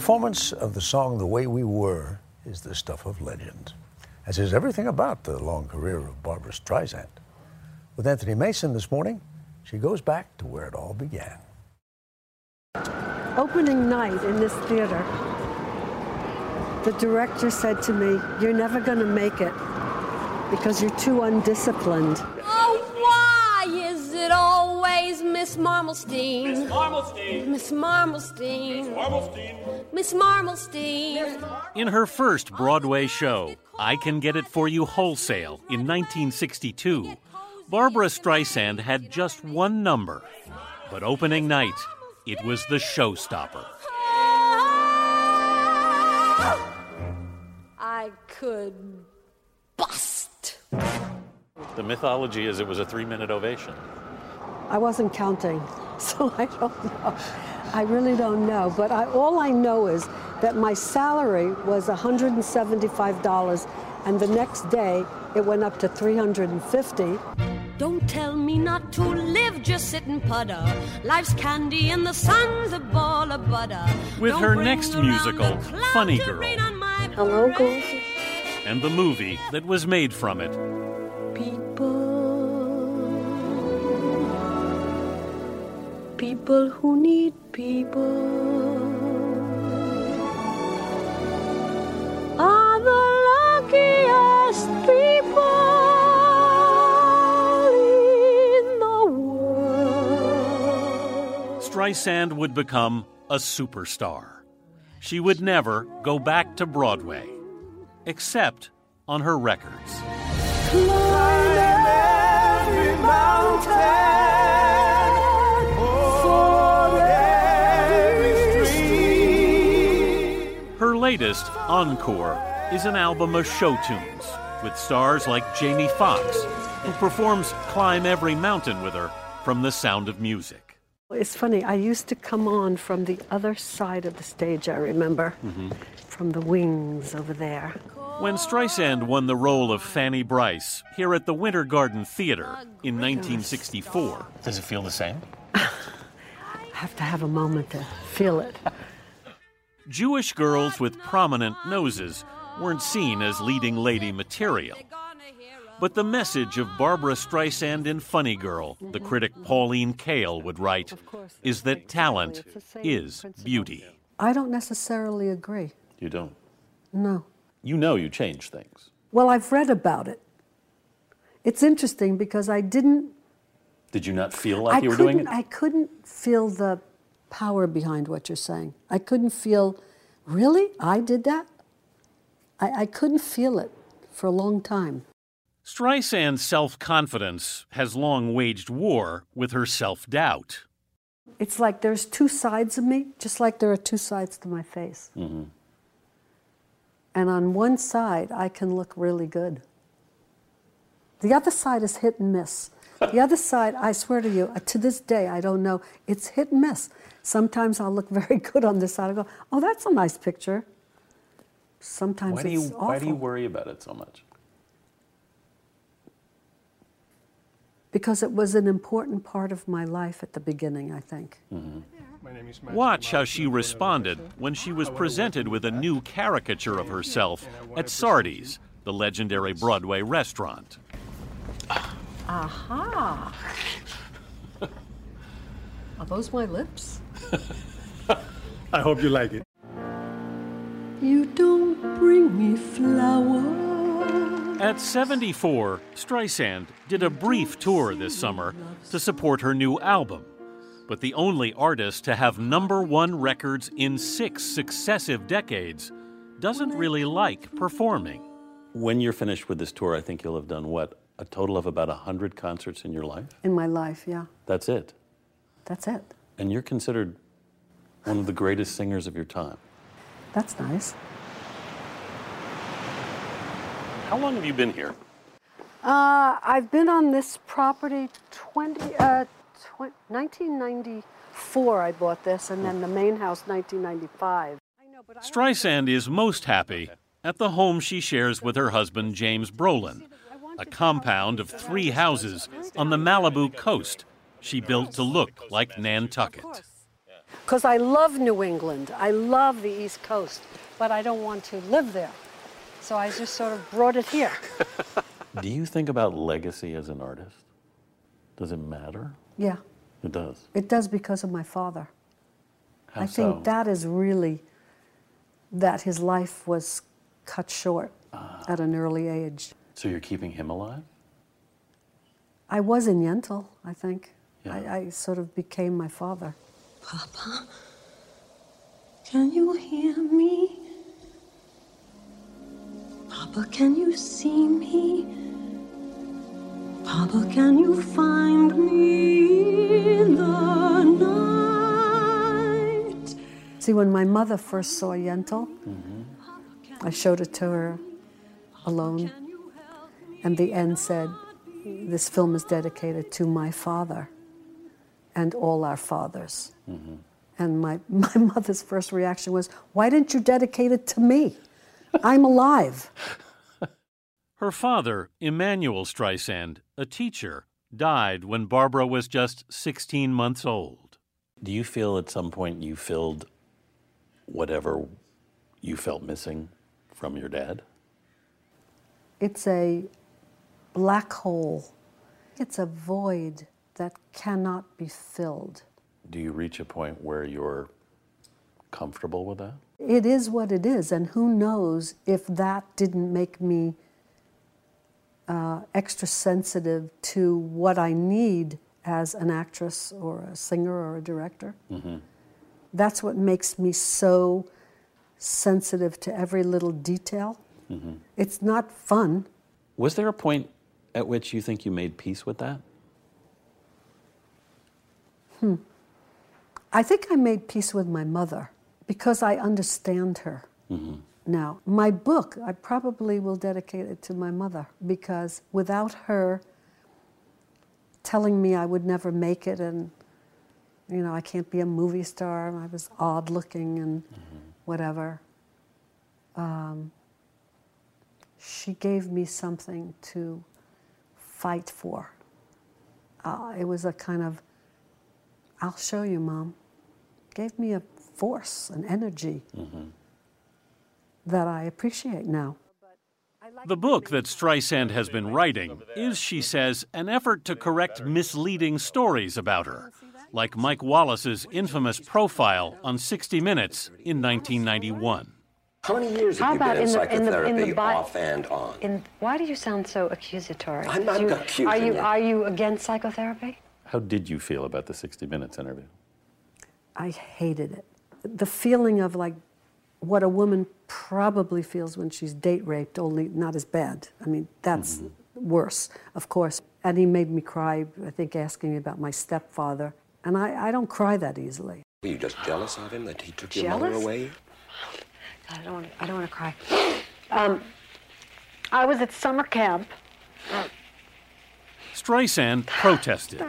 Performance of the song The Way We Were is the stuff of legend, as is everything about the long career of Barbra Streisand. With Anthony Mason this morning, she goes back to where it all began. Opening night in this theater, the director said to me, You're never going to make it because you're too undisciplined. Miss Marmelstein? Miss Marmelstein. Miss Marmelstein. Marmelstein. Miss Marmelstein. In her first Broadway show, I Can Get It For You Wholesale, in 1962, Barbra Streisand had just one number. But opening night, it was the showstopper. I could bust. The mythology is it was a three minute ovation. I wasn't counting, so I don't know. I really don't know. But I, all I know is that my salary was $175, and the next day it went up to 350. Don't tell me not to live, just sit and putter. Life's candy and the sun's a ball of butter. With Don't her bring next musical, the Funny Girl, rain on my Hello, Gold. and the movie that was made from it, People who need people are the luckiest people in the world. Streisand would become a superstar. She would never go back to Broadway, except on her records. Every mountain, latest, Encore, is an album of show tunes with stars like Jamie Foxx, who performs Climb Every Mountain with her from The Sound of Music. It's funny, I used to come on from the other side of the stage, I remember, mm-hmm. from the wings over there. When Streisand won the role of Fanny Brice here at the Winter Garden Theater in 1964, Does it feel the same? I have to have a moment to feel it. Jewish girls with prominent noses weren't seen as leading lady material. But the message of Barbra Streisand in Funny Girl, the critic Pauline Kael would write, is that talent is beauty. I don't necessarily agree. You don't. No. You know you change things. Well, I've read about it. It's interesting because I didn't. Did you not feel I like you were doing it? I couldn't feel the power behind what you're saying. I couldn't feel. Really, I did that. I, I couldn't feel it for a long time. Streisand's self confidence has long waged war with her self doubt. It's like there's two sides of me, just like there are two sides to my face. Mm-hmm. And on one side, I can look really good. The other side is hit and miss. The other side, I swear to you, uh, to this day, I don't know. It's hit and miss. Sometimes I'll look very good on this side. I go, oh, that's a nice picture. Sometimes Why do it's you awful. Why do you worry about it so much? Because it was an important part of my life at the beginning, I think. Watch how she responded when she was presented with a new caricature of herself at Sardi's, the legendary Broadway restaurant. Aha! Are those my lips? I hope you like it. You don't bring me flowers. At 74, Streisand did a brief tour this summer to support her new album. But the only artist to have number one records in six successive decades doesn't really like performing. When you're finished with this tour, I think you'll have done what? A total of about 100 concerts in your life? In my life, yeah. That's it. That's it. And you're considered one of the greatest singers of your time. That's nice. How long have you been here? Uh, I've been on this property 20, uh, tw- 1994. I bought this, and then the main house 1995. Streisand is most happy at the home she shares with her husband James Brolin, a compound of three houses on the Malibu coast she built to look like Nantucket. Because I love New England. I love the East Coast, but I don't want to live there. So I just sort of brought it here. Do you think about legacy as an artist? Does it matter? Yeah, It does. it does because of my father. How I think so? that is really that his life was cut short Ah. at an early age. So you're keeping him alive? I was in Yentl, I think. I, I sort of became my father. Papa, can you hear me? Papa, can you see me? Papa, can you find me in the night? See, when my mother first saw Yentl, mm-hmm. I showed it to her alone, and the end said, This film is dedicated to my father and all our fathers. Mm-hmm. And my, my mother's first reaction was, Why didn't you dedicate it to me? I'm alive. Her father, Emanuel Streisand, a teacher, died when Barbra was just 16 months old. Do you feel at some point you filled whatever you felt missing from your dad? It's a black hole, it's a void that cannot be filled. Do you reach a point where you're comfortable with that? It is what it is, and who knows if that didn't make me uh, extra sensitive to what I need as an actress or a singer or a director. Mm-hmm. That's what makes me so sensitive to every little detail. Mm-hmm. It's not fun. Was there a point at which you think you made peace with that? Hmm. I think I made peace with my mother because I understand her Mm-hmm. now. My book, I probably will dedicate it to my mother because without her telling me I would never make it and, you know, I can't be a movie star, I was odd looking and whatever, um, she gave me something to fight for. Uh, it was a kind of, I'll show you, Mom. Gave me a force, an energy that I appreciate now. The book that Streisand has been writing is, she says, an effort to correct misleading stories about her, like Mike Wallace's infamous profile on 60 Minutes in 1991. How many years have How you about been in, in the- in the- in psychotherapy the bi- off and on? In, why do you sound so accusatory? I'm not Do you- accusing Are you you. are you against psychotherapy? How did you feel about the 60 Minutes interview? I hated it. The feeling of like what a woman probably feels when she's date raped, only not as bad. I mean, that's mm-hmm. worse, of course. And he made me cry, I think, asking me about my stepfather. And I, I don't cry that easily. Were you just jealous of him that he took your mother away? God, I don't want to, I don't want to cry. Um, I was at summer camp. Streisand protested.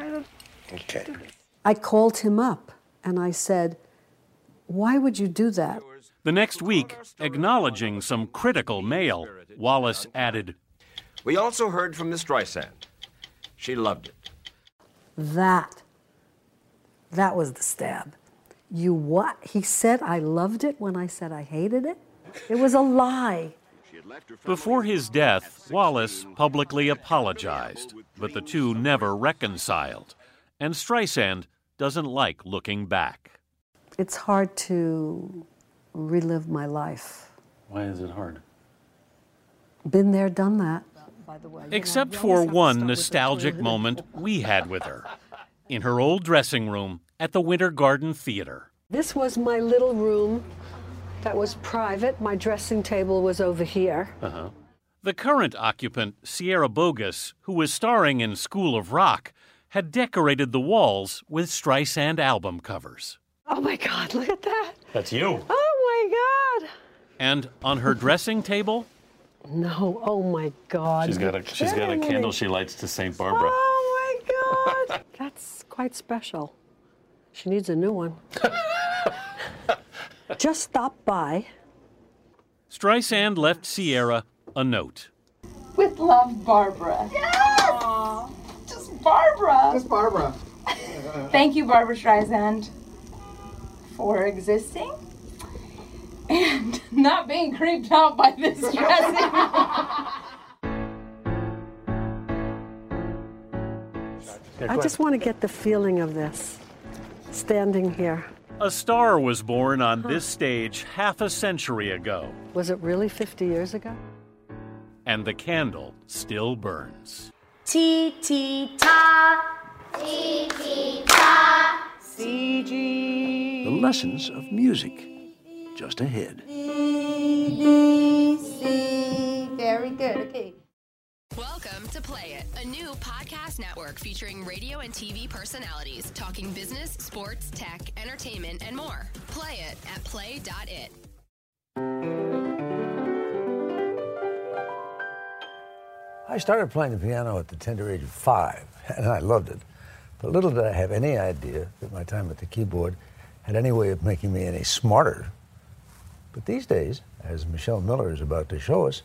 Okay. I called him up and I said, Why would you do that? The next week, acknowledging some critical mail, Wallace added, We also heard from Miss Streisand. She loved it. That, that was the stab. You what? He said I loved it when I said I hated it? It was a lie. Before his death, Wallace publicly apologized, but the two never reconciled. And Streisand doesn't like looking back. It's hard to relive my life. Why is it hard? Been there, done that. Way, Except for one nostalgic moment we had with her in her old dressing room at the Winter Garden Theater. This was my little room that was private. My dressing table was over here. Uh-huh. The current occupant, Sierra Boggess, who was starring in School of Rock, had decorated the walls with Streisand album covers. Oh my God, look at that. That's you. Oh my God. And on her dressing table, No, oh my God. She's got a she's got a candle she lights to St. Barbara. Oh my God. That's quite special. She needs a new one. Just stop by. Streisand left Sierra a note. With love, Barbra. Yes! Just Barbra. Just Barbra. Thank you, Barbra Streisand, for existing and not being creeped out by this dressing. I just want to get the feeling of this, standing here. A star was born on this stage half a century ago, Was it really 50 years ago? and the candle still burns. Ti ti ta. Ti ti ta. The lessons of music just ahead. Play It, a new podcast network featuring radio and TV personalities talking business, sports, tech, entertainment, and more. Play it at play.it. I started playing the piano at the tender age of five, and I loved it. But little did I have any idea that my time at the keyboard had any way of making me any smarter. But these days, as Michelle Miller is about to show us,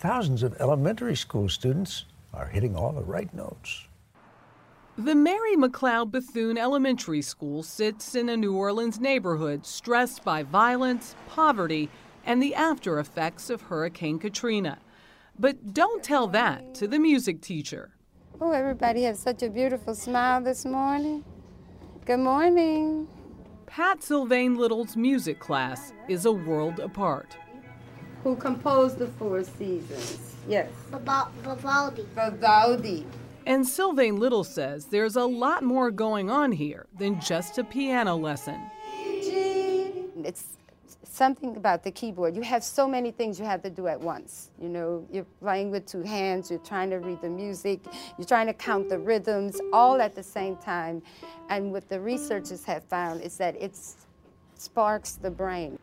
thousands of elementary school students are hitting all the right notes. The Mary McLeod Bethune Elementary School sits in a New Orleans neighborhood stressed by violence, poverty, and the after effects of Hurricane Katrina. But don't tell that to the music teacher. Oh, everybody has such a beautiful smile this morning. Good morning. Pat Sylvain Little's music class is a world apart. Who composed the Four Seasons? Yes. Vivaldi. Vivaldi. And Sylvain Little says there's a lot more going on here than just a piano lesson. It's something about the keyboard. You have so many things you have to do at once. You know, you're playing with two hands, you're trying to read the music, you're trying to count the rhythms, all at the same time. And what the researchers have found is that it sparks the brain.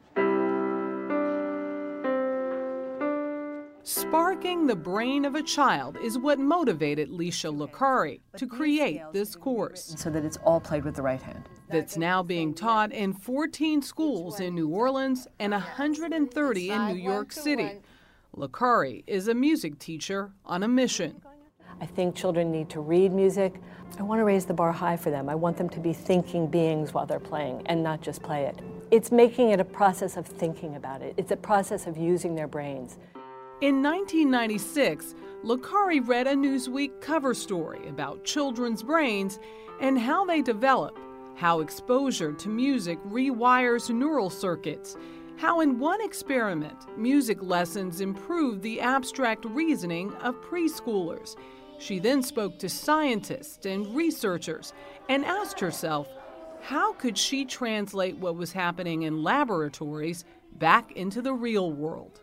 Sparking the brain of a child is what motivated Leisha Lucari to create this course. So that it's all played with the right hand. That's now being taught in 14 schools in New Orleans and 130 in New York City. Lucari is a music teacher on a mission. I think children need to read music. I want to raise the bar high for them. I want them to be thinking beings while they're playing and not just play it. It's making it a process of thinking about it. It's a process of using their brains. In 1996, Lucari read a Newsweek cover story about children's brains and how they develop, how exposure to music rewires neural circuits, how in one experiment, music lessons improved the abstract reasoning of preschoolers. She then spoke to scientists and researchers and asked herself, how could she translate what was happening in laboratories back into the real world?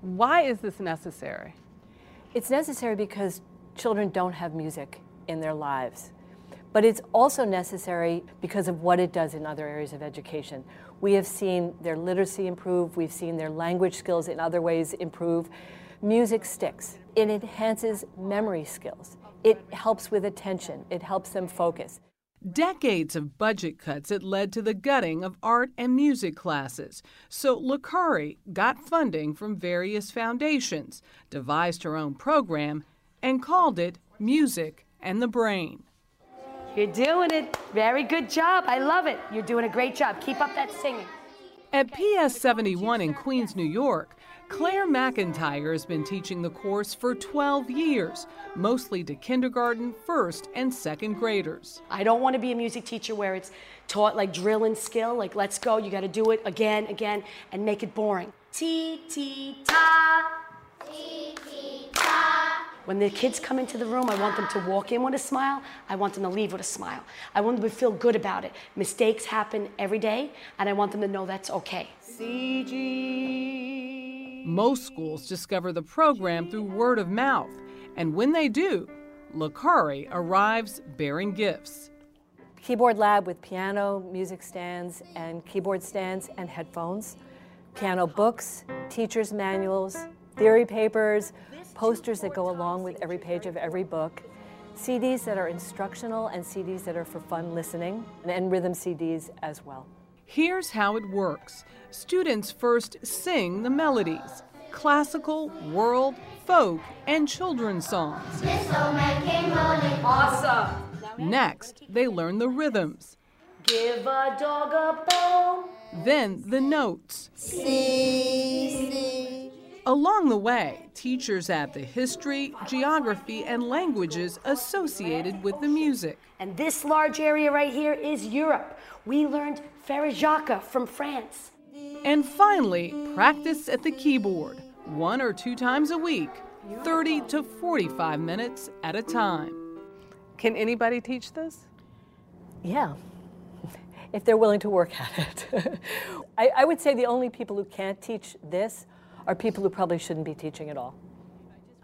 Why is this necessary? It's necessary because children don't have music in their lives. But it's also necessary because of what it does in other areas of education. We have seen their literacy improve, we've seen their language skills in other ways improve. Music sticks. It enhances memory skills. It helps with attention, it helps them focus. Decades of budget cuts had led to the gutting of art and music classes. So Lakari got funding from various foundations, devised her own program, and called it Music and the Brain. You're doing it. Very good job. I love it. You're doing a great job. Keep up that singing. At PS 71 in Queens, New York, Claire McIntyre has been teaching the course for 12 years, mostly to kindergarten, first, and second graders. I don't want to be a music teacher where it's taught like drill and skill, like let's go, you got to do it again, again, and make it boring. Ti, ti, ta. Ti, ti, ta. When the kids come into the room, I want them to walk in with a smile. I want them to leave with a smile. I want them to feel good about it. Mistakes happen every day, and I want them to know that's okay. CG. Most schools discover the program through word of mouth, and when they do, Lakari arrives bearing gifts. Keyboard lab with piano, music stands, and keyboard stands and headphones, piano books, teacher's manuals, theory papers, posters that go along with every page of every book, CDs that are instructional and CDs that are for fun listening, and rhythm CDs as well. Here's how it works students first sing the melodies classical, world, folk, and children's songs. Awesome. Next, they learn the rhythms, Give a dog a bone. then the notes. Along the way, teachers add the history, geography, and languages associated with the music. And this large area right here is Europe. We learned Frère Jacques from France. And finally, practice at the keyboard, one or two times a week, 30 to 45 minutes at a time. Can anybody teach this? Yeah, if they're willing to work at it. I, I would say the only people who can't teach this are people who probably shouldn't be teaching at all.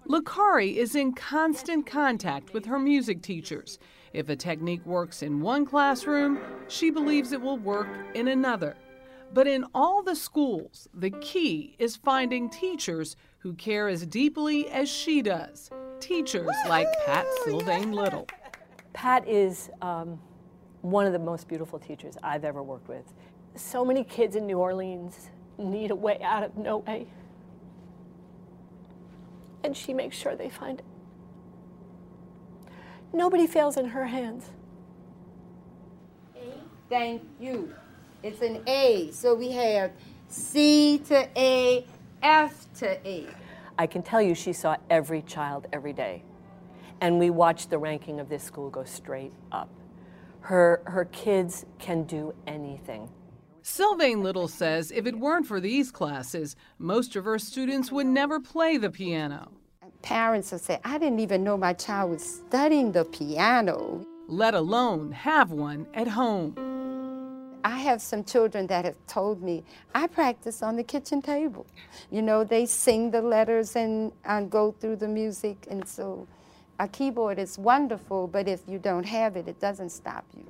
Lakari is in constant contact with her music teachers. If a technique works in one classroom, she believes it will work in another. But in all the schools, the key is finding teachers who care as deeply as she does. Teachers like Pat Sylvain Little. Pat is um, one of the most beautiful teachers I've ever worked with. So many kids in New Orleans need a way out of no way. And she makes sure they find it. Nobody fails in her hands. Thank you. It's an A. So we have C to A, F to A. I can tell you she saw every child every day. And we watched the ranking of this school go straight up. Her, her kids can do anything. Sylvain Little says if it weren't for these classes, most of her students would never play the piano. Parents will say, I didn't even know my child was studying the piano. Let alone have one at home. I have some children that have told me, I practice on the kitchen table. You know, they sing the letters and, and go through the music. And so a keyboard is wonderful, but if you don't have it, it doesn't stop you.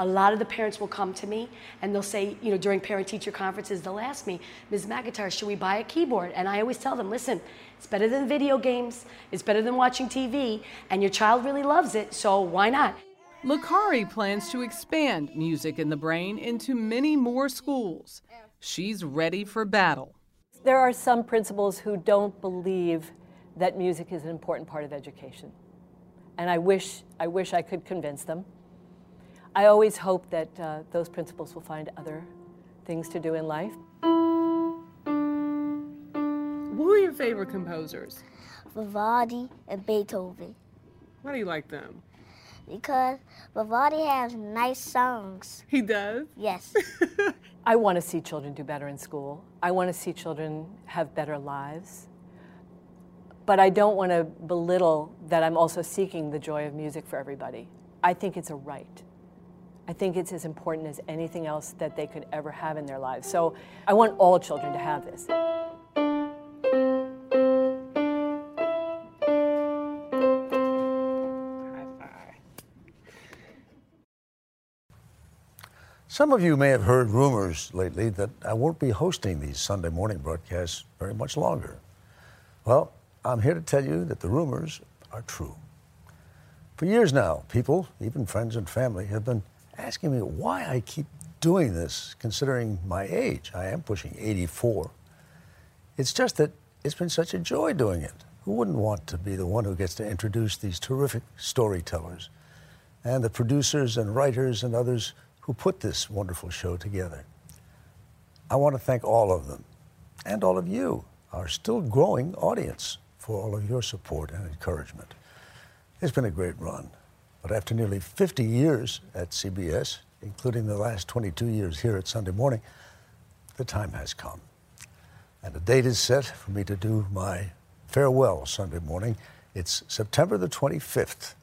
A lot of the parents will come to me and they'll say, you know, during parent teacher conferences, they'll ask me, Ms. McIntyre, should we buy a keyboard? And I always tell them, listen, it's better than video games, it's better than watching TV, and your child really loves it, so why not? Lakari plans to expand Music in the Brain into many more schools. She's ready for battle. There are some principals who don't believe that music is an important part of education. And I wish I, wish I could convince them. I always hope that uh, those principals will find other things to do in life. Who are your favorite composers? Vivaldi and Beethoven Why do you like them? because Vivaldi has nice songs. He does? Yes. I want to see children do better in school. I want to see children have better lives. But I don't want to belittle that I'm also seeking the joy of music for everybody. I think it's a right. I think it's as important as anything else that they could ever have in their lives. So I want all children to have this. Some of you may have heard rumors lately that I won't be hosting these Sunday morning broadcasts very much longer. Well, I'm here to tell you that the rumors are true. For years now, people, even friends and family, have been asking me why I keep doing this, considering my age. I am pushing 84. It's just that it's been such a joy doing it. Who wouldn't want to be the one who gets to introduce these terrific storytellers and the producers and writers and others who put this wonderful show together? I want to thank all of them and all of you, our still growing audience, for all of your support and encouragement. It's been a great run, but after nearly 50 years at CBS, including the last 22 years here at Sunday morning, the time has come. And a date is set for me to do my farewell Sunday morning. It's September the 25th,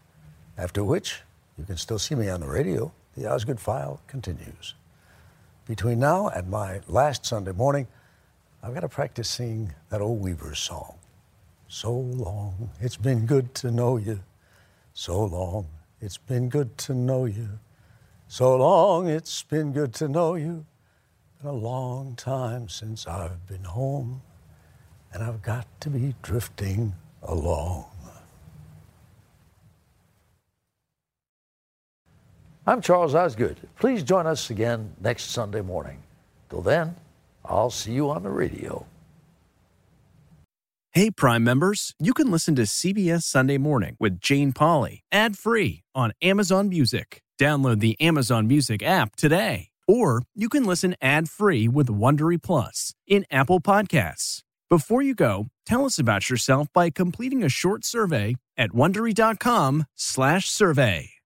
after which you can still see me on the radio. The Osgood File continues. Between now and my last Sunday morning, I've got to practice singing that old Weavers song. So long, it's been good to know you. So long, it's been good to know you. So long, it's been good to know you. Been a long time since I've been home, and I've got to be drifting along. I'm Charles Osgood. Please join us again next Sunday morning. Till then, I'll see you on the radio. Hey, Prime members, you can listen to CBS Sunday Morning with Jane Pauley ad free on Amazon Music. Download the Amazon Music app today. Or you can listen ad free with Wondery Plus in Apple Podcasts. Before you go, tell us about yourself by completing a short survey at wondery.com/survey.